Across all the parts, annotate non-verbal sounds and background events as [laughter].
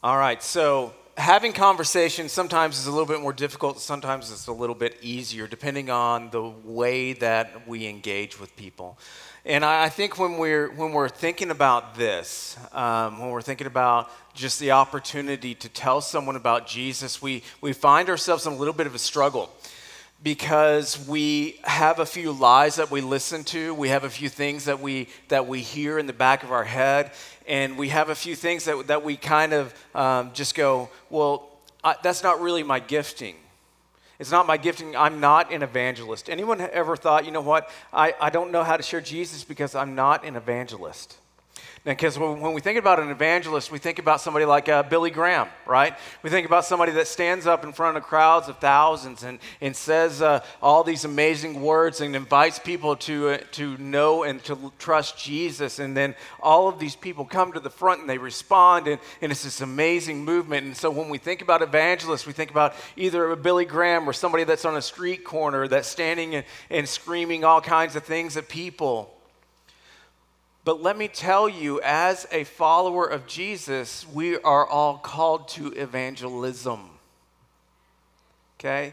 All right, so having conversations sometimes is a little bit more difficult, sometimes it's a little bit easier, depending on the way that we engage with people. And I think when we're, when we're thinking about this, um, when we're thinking about just the opportunity to tell someone about Jesus, we, we find ourselves in a little bit of a struggle because we have a few lies that we listen to. We have a few things that we that we hear in the back of our head. And we have a few things that, that we kind of um, just go well I, that's not really my gifting. It's not my gifting. I'm not an evangelist. Anyone ever thought you know what? I, I don't know how to share jesus because i'm not an evangelist because when we think about an evangelist, we think about somebody like uh, Billy Graham, right? We think about somebody that stands up in front of crowds of thousands and, and says uh, all these amazing words and invites people to, uh, to know and to trust Jesus. And then all of these people come to the front and they respond, and, and it's this amazing movement. And so when we think about evangelists, we think about either a Billy Graham or somebody that's on a street corner that's standing and, and screaming all kinds of things at people. But let me tell you, as a follower of Jesus, we are all called to evangelism. Okay?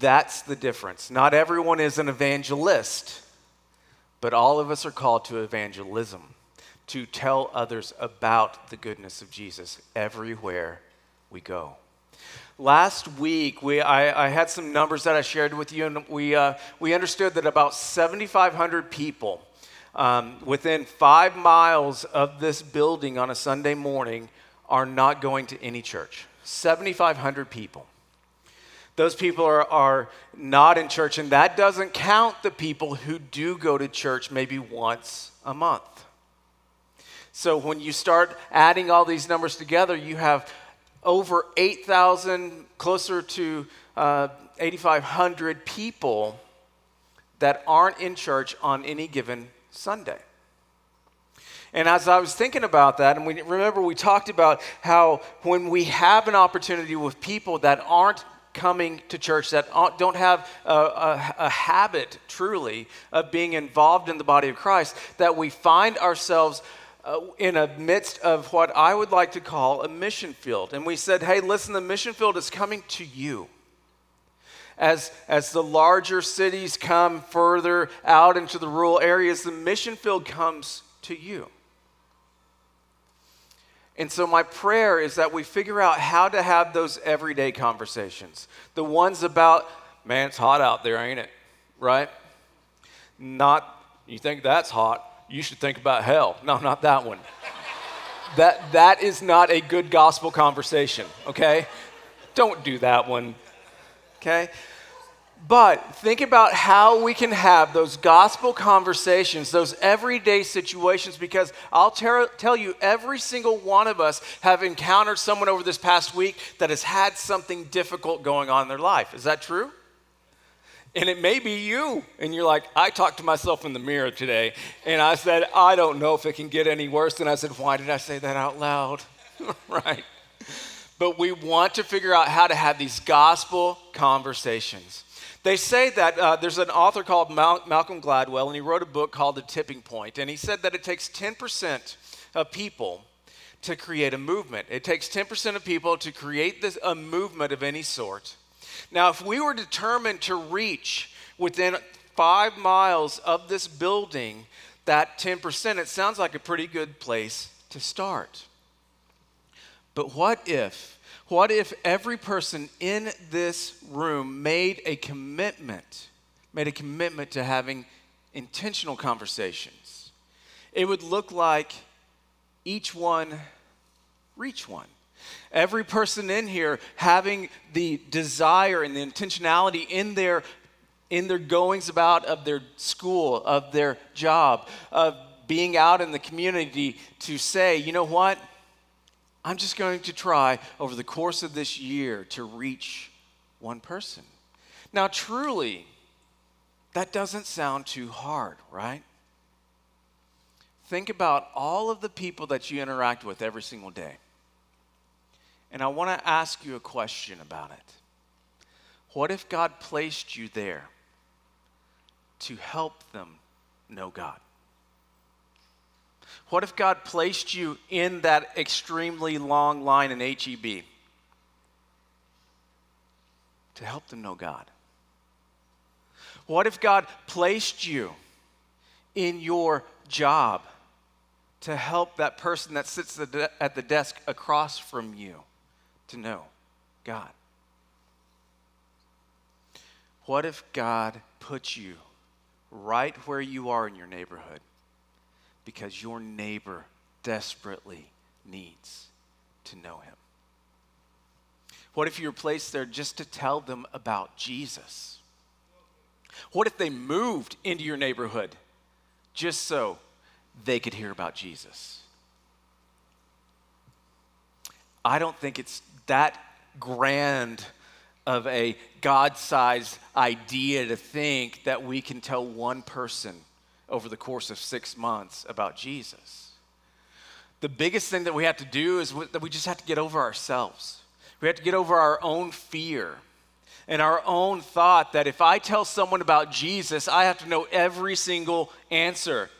That's the difference. Not everyone is an evangelist, but all of us are called to evangelism, to tell others about the goodness of Jesus everywhere we go. Last week, we, I, I had some numbers that I shared with you, and we, uh, we understood that about 7,500 people um, within five miles of this building on a Sunday morning are not going to any church. 7,500 people. Those people are, are not in church, and that doesn't count the people who do go to church maybe once a month. So when you start adding all these numbers together, you have over 8,000, closer to uh, 8,500 people that aren't in church on any given Sunday. And as I was thinking about that, and we remember we talked about how when we have an opportunity with people that aren't coming to church, that don't have a, a, a, habit truly of being involved in the body of Christ, that we find ourselves uh, in a midst of what I would like to call a mission field. And we said, hey, listen, the mission field is coming to you as, as the larger cities come further out into the rural areas, the mission field comes to you. And so, my prayer is that we figure out how to have those everyday conversations. The ones about, man, it's hot out there, ain't it? Right? Not, you think that's hot, you should think about hell. [laughs] No, not that one. that, that is not a good gospel conversation, okay? Don't do that one okay? But think about how we can have those gospel conversations, those everyday situations, because I'll ter- tell you, every single one of us have encountered someone over this past week that has had something difficult going on in their life. Is that true? And it may be you. And you're like, I talked to myself in the mirror today, and I said, I don't know if it can get any worse. And I said, Why did I say that out loud? [laughs] right? But we want to figure out how to have these gospel conversations. They say that uh, there's an author called Mal- Malcolm Gladwell, and he wrote a book called The Tipping Point, and he said that it takes 10% of people to create a movement. It takes 10% of people to create this, a movement of any sort. Now, if we were determined to reach within five miles of this building, that 10%, it sounds like a pretty good place to start. But what if, what if every person in this room made a commitment, made a commitment to having intentional conversations? It would look like each one reach one. Every person in here having the desire and the intentionality in their in their goings about of their school, of their job, of being out in the community to say, you know what? I'm just going to try over the course of this year to reach one person. Now, truly, that doesn't sound too hard, right? Think about all of the people that you interact with every single day. And I want to ask you a question about it. What if God placed you there to help them know God? What if God placed you in that extremely long line in HEB to help them know God? What if God placed you in your job to help that person that sits at the desk across from you to know God? What if God put you right where you are in your neighborhood because your neighbor desperately needs to know him? What if you were placed there just to tell them about Jesus? What if they moved into your neighborhood just so they could hear about Jesus? I don't think it's that grand of a God sized idea to think that we can tell one person over the course of six months about Jesus. The biggest thing that we have to do is that we just have to get over ourselves. We have to get over our own fear and our own thought that if I tell someone about Jesus, I have to know every single answer.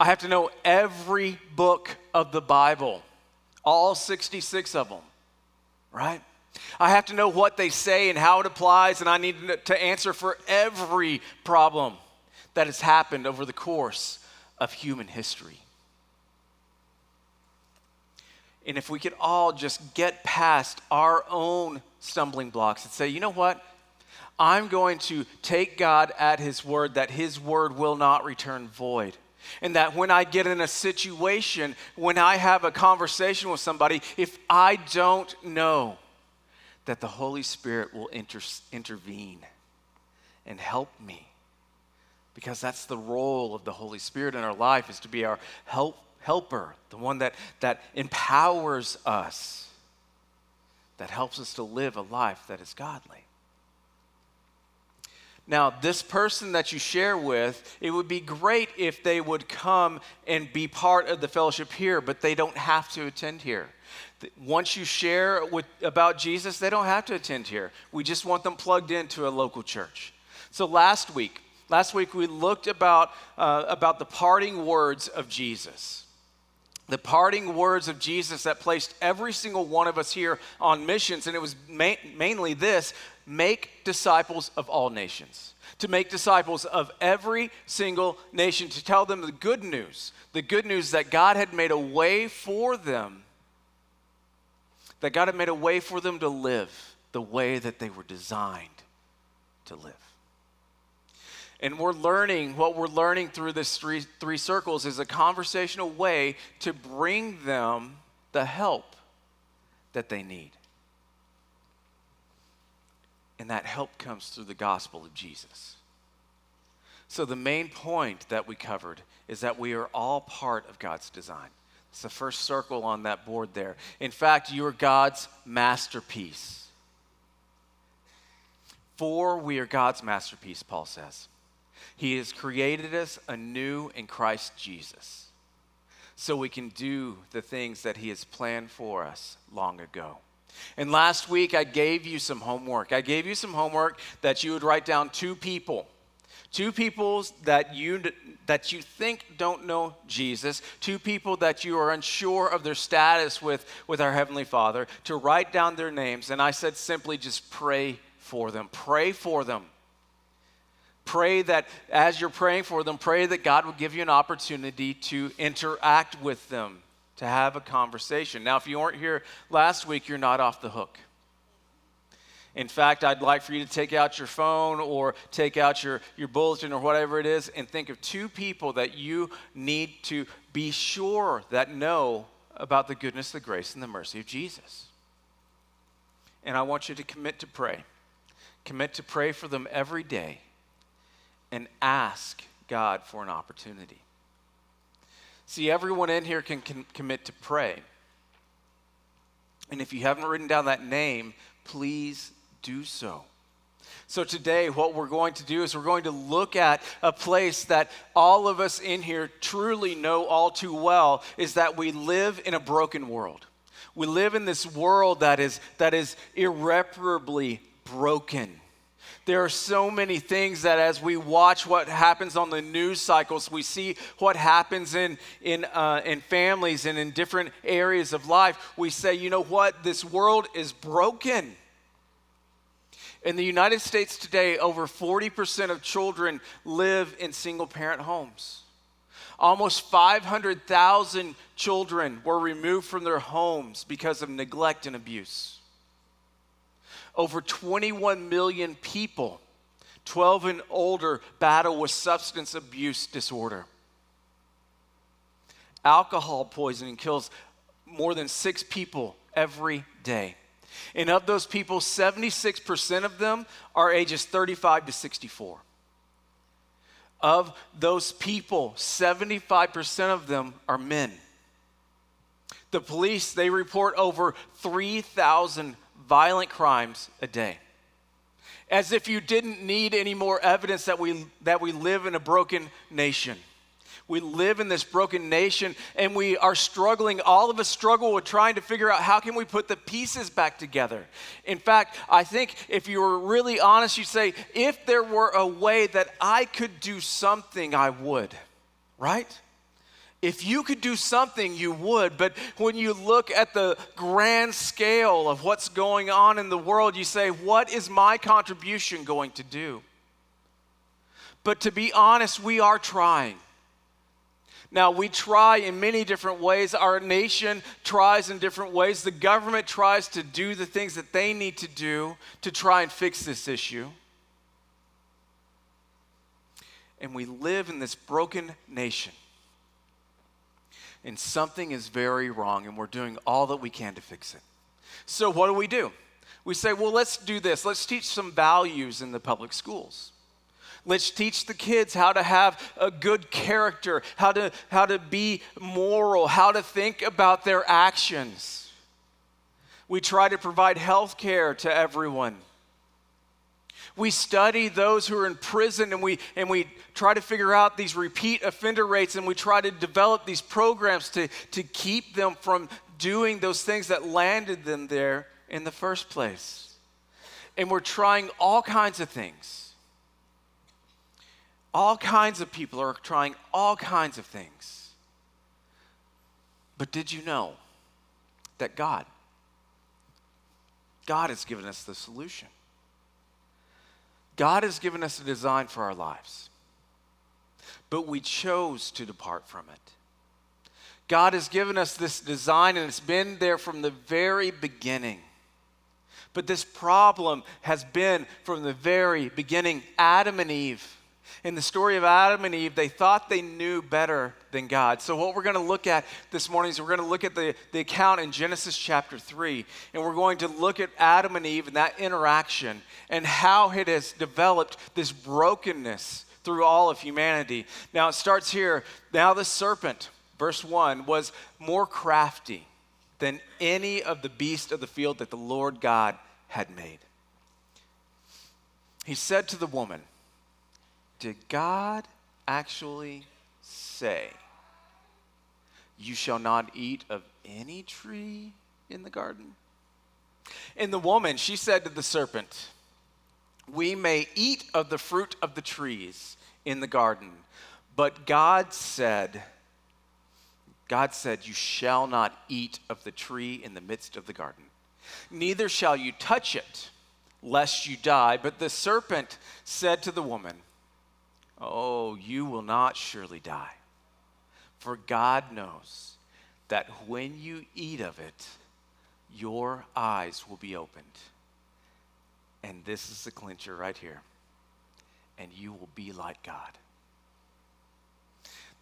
I have to know every book of the Bible, all 66 of them, right? I have to know what they say and how it applies, and I need to answer for every problem that has happened over the course of human history. And if we could all just get past our own stumbling blocks and say, you know what? I'm going to take God at His word that His word will not return void. And that when I get in a situation, when I have a conversation with somebody, if I don't know, that the Holy Spirit will inter- intervene and help me. Because that's the role of the Holy Spirit in our life is to be our help, helper, the one that, that empowers us, that helps us to live a life that is godly. Now, this person that you share with, it would be great if they would come and be part of the fellowship here, but they don't have to attend here. Once you share with, about Jesus, they don't have to attend here. We just want them plugged into a local church. So last week, last week we looked about, uh, about the parting words of Jesus the parting words of Jesus that placed every single one of us here on missions. And it was ma- mainly this make disciples of all nations. To make disciples of every single nation, to tell them the good news, the good news that God had made a way for them, that God had made a way for them to live the way that they were designed to live. And we're learning, what we're learning through this three, three circles is a conversational way to bring them the help that they need. And that help comes through the gospel of Jesus. So, the main point that we covered is that we are all part of God's design. It's the first circle on that board there. In fact, you are God's masterpiece. For we are God's masterpiece, Paul says. He has created us anew in Christ Jesus so we can do the things that He has planned for us long ago. And last week, I gave you some homework. I gave you some homework that you would write down two people. Two people that you, that you think don't know Jesus, two people that you are unsure of their status with, with our Heavenly Father, to write down their names. And I said simply just pray for them. Pray for them. Pray that as you're praying for them, pray that God will give you an opportunity to interact with them, to have a conversation. Now, if you weren't here last week, you're not off the hook. In fact, I'd like for you to take out your phone or take out your, your bulletin or whatever it is and think of two people that you need to be sure that know about the goodness, the grace, and the mercy of Jesus. And I want you to commit to pray. Commit to pray for them every day and ask God for an opportunity. See, everyone in here can, can commit to pray. And if you haven't written down that name, please do so. So, today, what we're going to do is we're going to look at a place that all of us in here truly know all too well is that we live in a broken world. We live in this world that is, that is irreparably broken There are so many things that as we watch what happens on the news cycles, we see what happens in, in, uh, in families and in different areas of life. We say, you know what? This world is broken. In the United States today, over 40% of children live in single parent homes. Almost 500,000 children were removed from their homes because of neglect and abuse. Over 21 million people, 12 and older, battle with substance abuse disorder. Alcohol poisoning kills more than six people every day. And of those people, 76% of them are ages 35 to 64. Of those people, 75% of them are men. The police, they report over 3,000 violent crimes a day. As if you didn't need any more evidence that we, that we live in a broken nation. We live in this broken nation and we are struggling. All of us struggle with trying to figure out how can we put the pieces back together. In fact, I think if you were really honest, you'd say, if there were a way that I could do something, I would, right? If you could do something, you would. But when you look at the grand scale of what's going on in the world, you say, what is my contribution going to do? But to be honest, we are trying. Now, we try in many different ways. Our nation tries in different ways. The government tries to do the things that they need to do to try and fix this issue. And we live in this broken nation. And something is very wrong, and we're doing all that we can to fix it. So, what do we do? We say, well, let's do this. Let's teach some values in the public schools. Let's teach the kids how to have a good character, how to, how to be moral, how to think about their actions. We try to provide health care to everyone. We study those who are in prison and we, and we try to figure out these repeat offender rates and we try to develop these programs to, to keep them from doing those things that landed them there in the first place. And we're trying all kinds of things. All kinds of people are trying all kinds of things. But did you know that God, God has given us the solution? God has given us a design for our lives, but we chose to depart from it. God has given us this design, and it's been there from the very beginning. But this problem has been from the very beginning. Adam and Eve in the story of Adam and Eve, they thought they knew better than God. So, what we're going to look at this morning is we're going to look at the, the account in Genesis chapter 3, and we're going to look at Adam and Eve and that interaction and how it has developed this brokenness through all of humanity. Now, it starts here. Now, the serpent, verse 1, was more crafty than any of the beasts of the field that the Lord God had made. He said to the woman, did God actually say, You shall not eat of any tree in the garden? And the woman, she said to the serpent, We may eat of the fruit of the trees in the garden, but God said, God said, You shall not eat of the tree in the midst of the garden, neither shall you touch it, lest you die. But the serpent said to the woman, Oh, you will not surely die. For God knows that when you eat of it, your eyes will be opened. And this is the clincher right here. And you will be like God.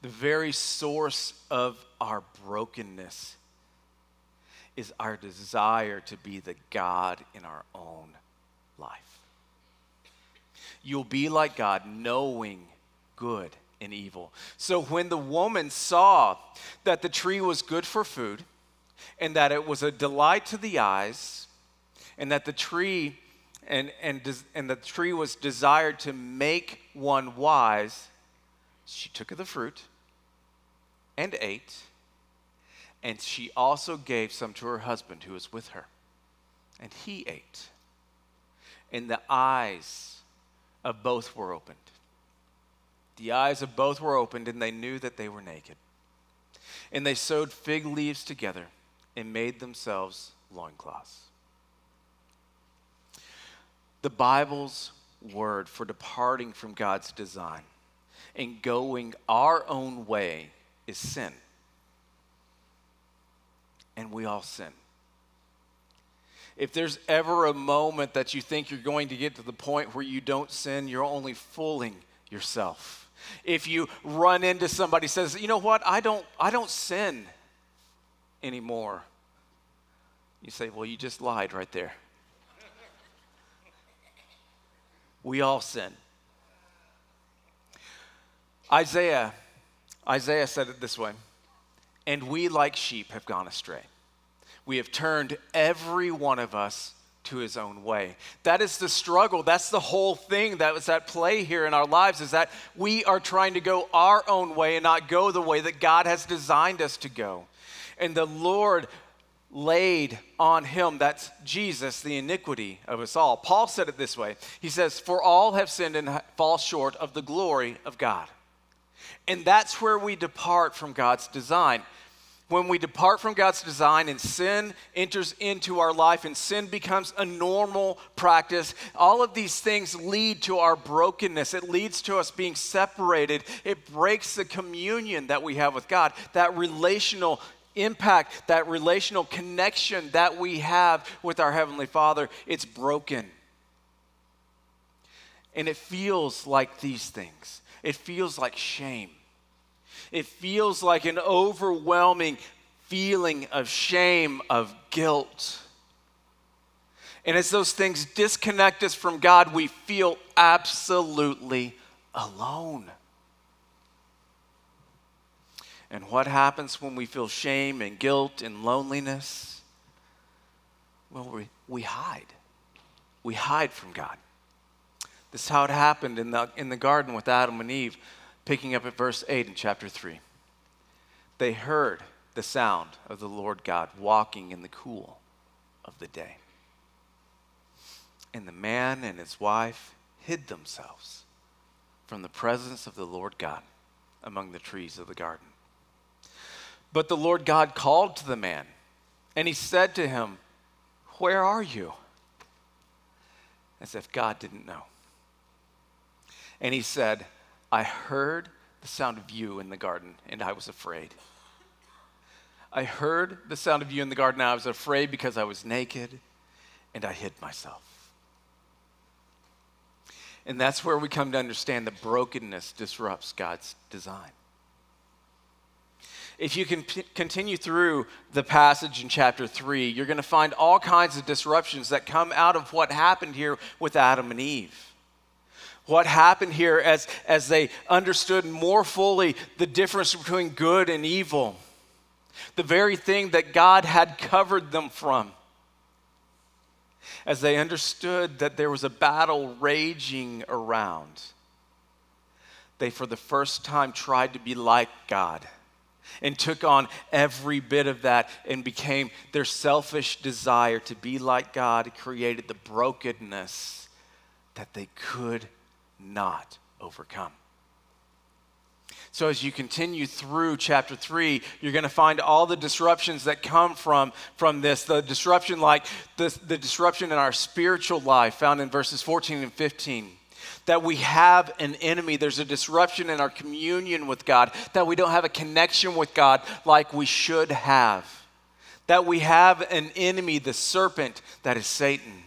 The very source of our brokenness is our desire to be the God in our own life. You'll be like God, knowing good and evil. So when the woman saw that the tree was good for food, and that it was a delight to the eyes, and that the tree and, and, and the tree was desired to make one wise, she took of the fruit and ate, and she also gave some to her husband who was with her, and he ate. And the eyes of both were opened. The eyes of both were opened, and they knew that they were naked. And they sewed fig leaves together and made themselves loincloths. The Bible's word for departing from God's design and going our own way is sin. And we all sin. If there's ever a moment that you think you're going to get to the point where you don't sin, you're only fooling yourself. If you run into somebody says, "You know what? I don't I don't sin anymore." You say, "Well, you just lied right there." we all sin. Isaiah Isaiah said it this way, "And we like sheep have gone astray." We have turned every one of us to his own way. That is the struggle. That's the whole thing that was at play here in our lives is that we are trying to go our own way and not go the way that God has designed us to go. And the Lord laid on him, that's Jesus, the iniquity of us all. Paul said it this way He says, For all have sinned and fall short of the glory of God. And that's where we depart from God's design when we depart from God's design and sin enters into our life and sin becomes a normal practice, all of these things lead to our brokenness. It leads to us being separated. It breaks the communion that we have with God, that relational impact, that relational connection that we have with our Heavenly Father. It's broken. And it feels like these things. It feels like shame. It feels like an overwhelming feeling of shame, of guilt. And as those things disconnect us from God, we feel absolutely alone. And what happens when we feel shame and guilt and loneliness? Well, we, we hide. We hide from God. This is how it happened in the, in the garden with Adam and Eve picking up at verse 8 in chapter 3. They heard the sound of the Lord God walking in the cool of the day. And the man and his wife hid themselves from the presence of the Lord God among the trees of the garden. But the Lord God called to the man, and he said to him, Where are you? As if God didn't know. And he said, I heard the sound of you in the garden, and I was afraid. I heard the sound of you in the garden, and I was afraid because I was naked, and I hid myself. And that's where we come to understand that brokenness disrupts God's design. If you can p- continue through the passage in chapter 3, you're going to find all kinds of disruptions that come out of what happened here with Adam and Eve what happened here as, as they understood more fully the difference between good and evil, the very thing that God had covered them from. As they understood that there was a battle raging around, they for the first time tried to be like God and took on every bit of that and became their selfish desire to be like God, created the brokenness that they could not overcome. So, as you continue through chapter three, you're going to find all the disruptions that come from, from this. The disruption, like the, the disruption in our spiritual life, found in verses 14 and 15. That we have an enemy. There's a disruption in our communion with God. That we don't have a connection with God like we should have. That we have an enemy, the serpent, that is Satan.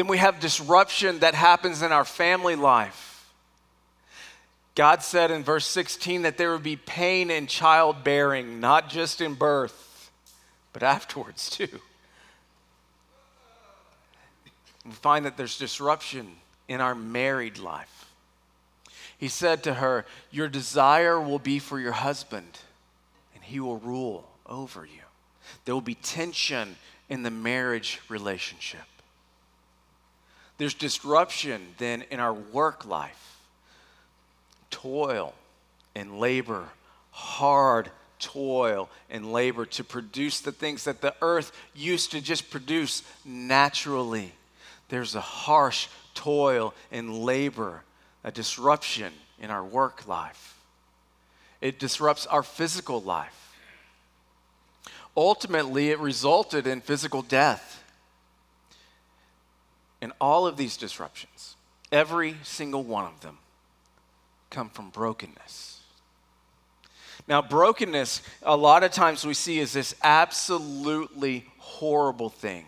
Then we have disruption that happens in our family life. God said in verse 16 that there would be pain in childbearing, not just in birth, but afterwards too. We find that there's disruption in our married life. He said to her, Your desire will be for your husband, and he will rule over you. There will be tension in the marriage relationship. There's disruption then in our work life, toil and labor, hard toil and labor to produce the things that the earth used to just produce naturally. There's a harsh toil and labor, a disruption in our work life. It disrupts our physical life. Ultimately, it resulted in physical death. And all of these disruptions, every single one of them, come from brokenness. Now, brokenness, a lot of times we see as this absolutely horrible thing.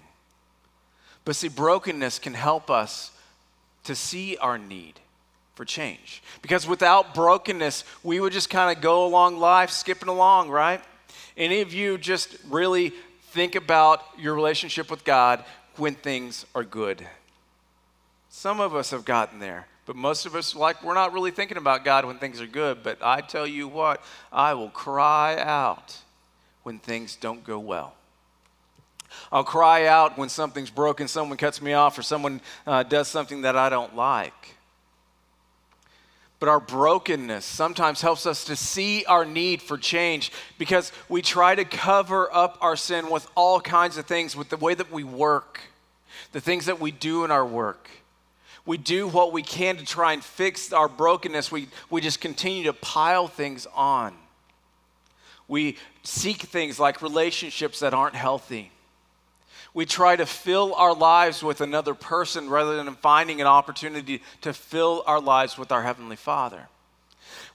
But see, brokenness can help us to see our need for change. Because without brokenness, we would just kind of go along life, skipping along, right? Any of you just really think about your relationship with God when things are good? Some of us have gotten there. But most of us, like, we're not really thinking about God when things are good. But I tell you what, I will cry out when things don't go well. I'll cry out when something's broken, someone cuts me off, or someone uh, does something that I don't like. But our brokenness sometimes helps us to see our need for change because we try to cover up our sin with all kinds of things, with the way that we work, the things that we do in our work. We do what we can to try and fix our brokenness. We, we just continue to pile things on. We seek things like relationships that aren't healthy. We try to fill our lives with another person rather than finding an opportunity to fill our lives with our Heavenly Father.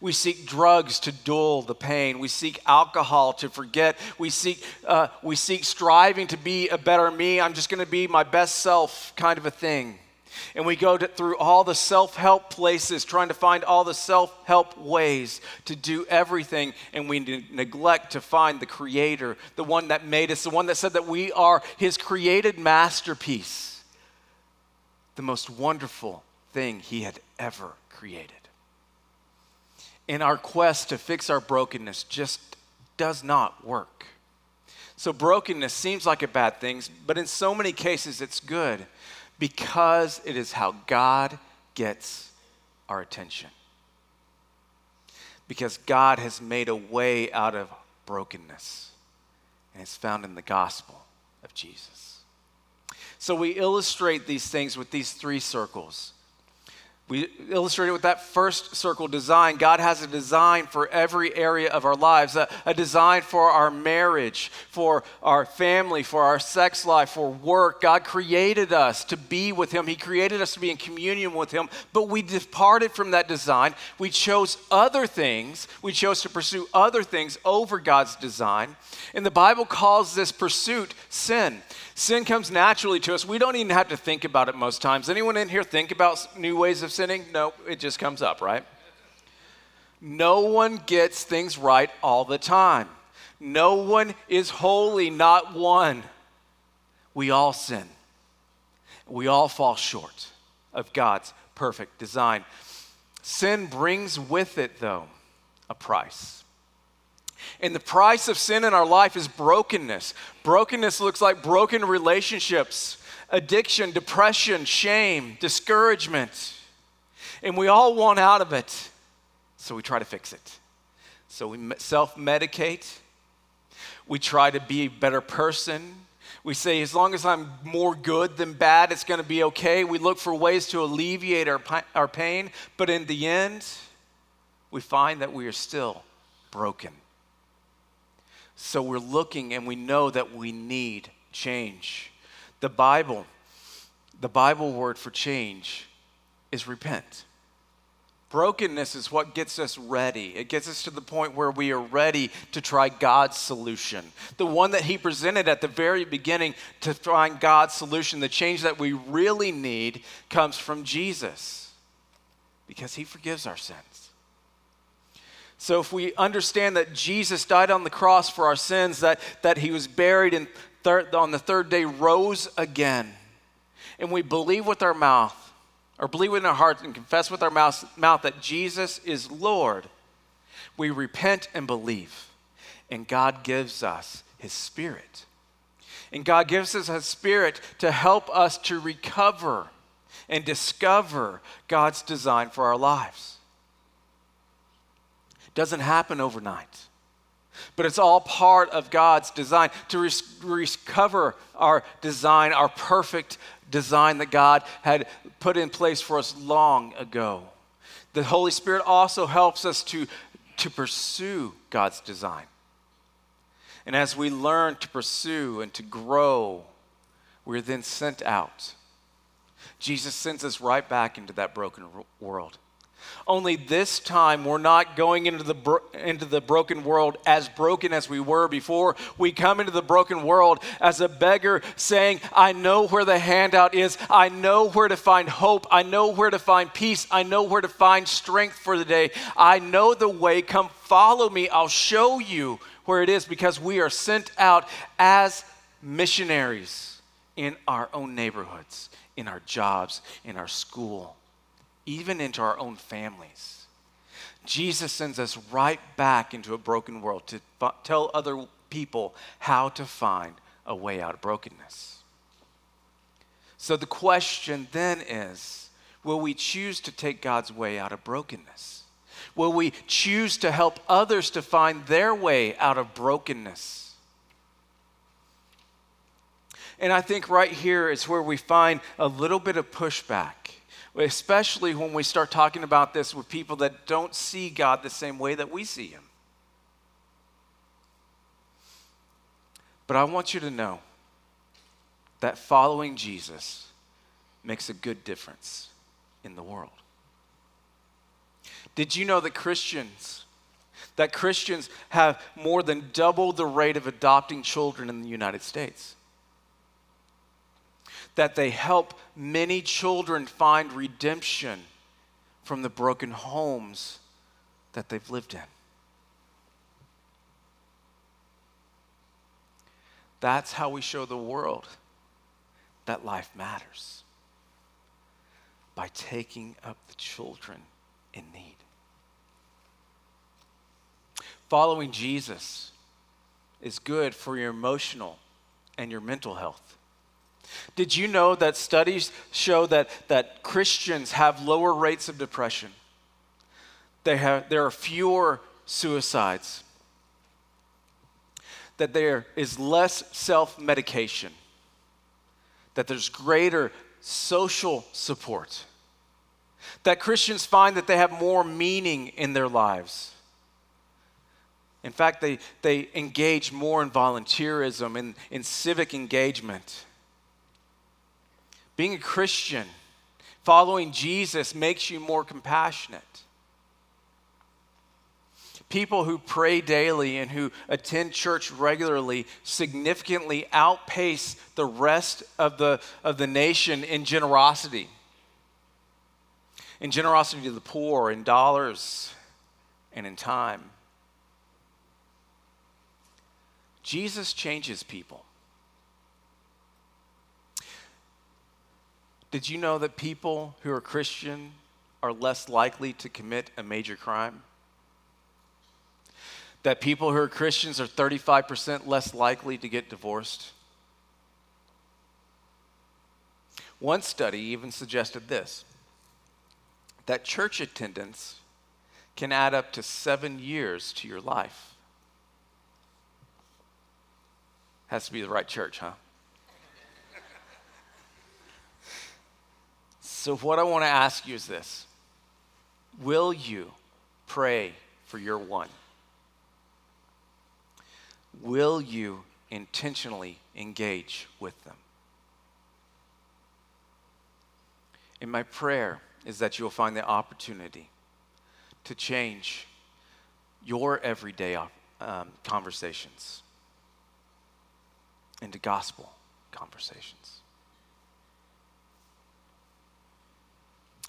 We seek drugs to dull the pain. We seek alcohol to forget. We seek, uh, we seek striving to be a better me. I'm just going to be my best self kind of a thing. And we go to, through all the self help places, trying to find all the self help ways to do everything. And we ne- neglect to find the Creator, the one that made us, the one that said that we are His created masterpiece, the most wonderful thing He had ever created. In our quest to fix our brokenness, just does not work. So, brokenness seems like a bad thing, but in so many cases, it's good because it is how God gets our attention. Because God has made a way out of brokenness, and it's found in the gospel of Jesus. So we illustrate these things with these three circles we illustrated with that first circle design. God has a design for every area of our lives, a, a, design for our marriage, for our family, for our sex life, for work. God created us to be with Him, He created us to be in communion with Him, but we departed from that design. We chose other things, we chose to pursue other things over God's design. And the Bible calls this pursuit sin. Sin comes naturally to us. We don't even have to think about it most times. Anyone in here think about new ways of sinning? No, it just comes up, right? No one gets things right all the time. No one is holy, not one. We all sin. We all fall short of God's perfect design. Sin brings with it, though, a price. And the price of sin in our life is brokenness. Brokenness looks like broken relationships, addiction, depression, shame, discouragement. And we all want out of it. So we try to fix it. So we self medicate. We try to be a better person. We say, as long as I'm more good than bad, it's going to be okay. We look for ways to alleviate our, our pain. But in the end, we find that we are still broken. So we're looking and we know that we need change. The Bible, the Bible word for change is repent. Brokenness is what gets us ready. It gets us to the point where we are ready to try God's solution. The one that He presented at the very beginning to find God's solution, the change that we really need, comes from Jesus because He forgives our sins. So, if we understand that Jesus died on the cross for our sins, that, that he was buried and thir- on the third day rose again, and we believe with our mouth, or believe in our hearts and confess with our mouth, mouth that Jesus is Lord, we repent and believe, and God gives us his Spirit. And God gives us a Spirit to help us to recover and discover God's design for our lives It doesn't happen overnight. But it's all part of God's design to recover our design, our perfect design that God had put in place for us long ago. The Holy Spirit also helps us to, to pursue God's design. And as we learn to pursue and to grow, we're then sent out. Jesus sends us right back into that broken world. Only this time, we're not going into the, bro- into the broken world as broken as we were before. We come into the broken world as a beggar saying, I know where the handout is. I know where to find hope. I know where to find peace. I know where to find strength for the day. I know the way. Come follow me. I'll show you where it is because we are sent out as missionaries in our own neighborhoods, in our jobs, in our school even into our own families. Jesus sends us right back into a broken world to f- tell other people how to find a way out of brokenness. So the question then is will we choose to take God's way out of brokenness? Will we choose to help others to find their way out of brokenness? And I think right here is where we find a little bit of pushback especially when we start talking about this with people that don't see God the same way that we see Him. But I want you to know that following Jesus makes a good difference in the world. Did you know that Christians that Christians have more than double the rate of adopting children in the United States? That they help many children find redemption from the broken homes that they've lived in. That's how we show the world that life matters by taking up the children in need. Following Jesus is good for your emotional and your mental health. Did you know that studies show that, that Christians have lower rates of depression? They have, there are fewer suicides, that there is less self medication, that there's greater social support, that Christians find that they have more meaning in their lives. In fact, they, they engage more in volunteerism, in, in civic engagement. Being a Christian, following Jesus, makes you more compassionate. People who pray daily and who attend church regularly significantly outpace the rest of the, of the nation in generosity. In generosity to the poor, in dollars, and in time. Jesus changes people. Did you know that people who are Christian are less likely to commit a major crime? That people who are Christians are 35% less likely to get divorced? One study even suggested this that church attendance can add up to seven years to your life. Has to be the right church, huh? So, what I want to ask you is this Will you pray for your one? Will you intentionally engage with them? And my prayer is that you'll find the opportunity to change your everyday um, conversations into gospel conversations.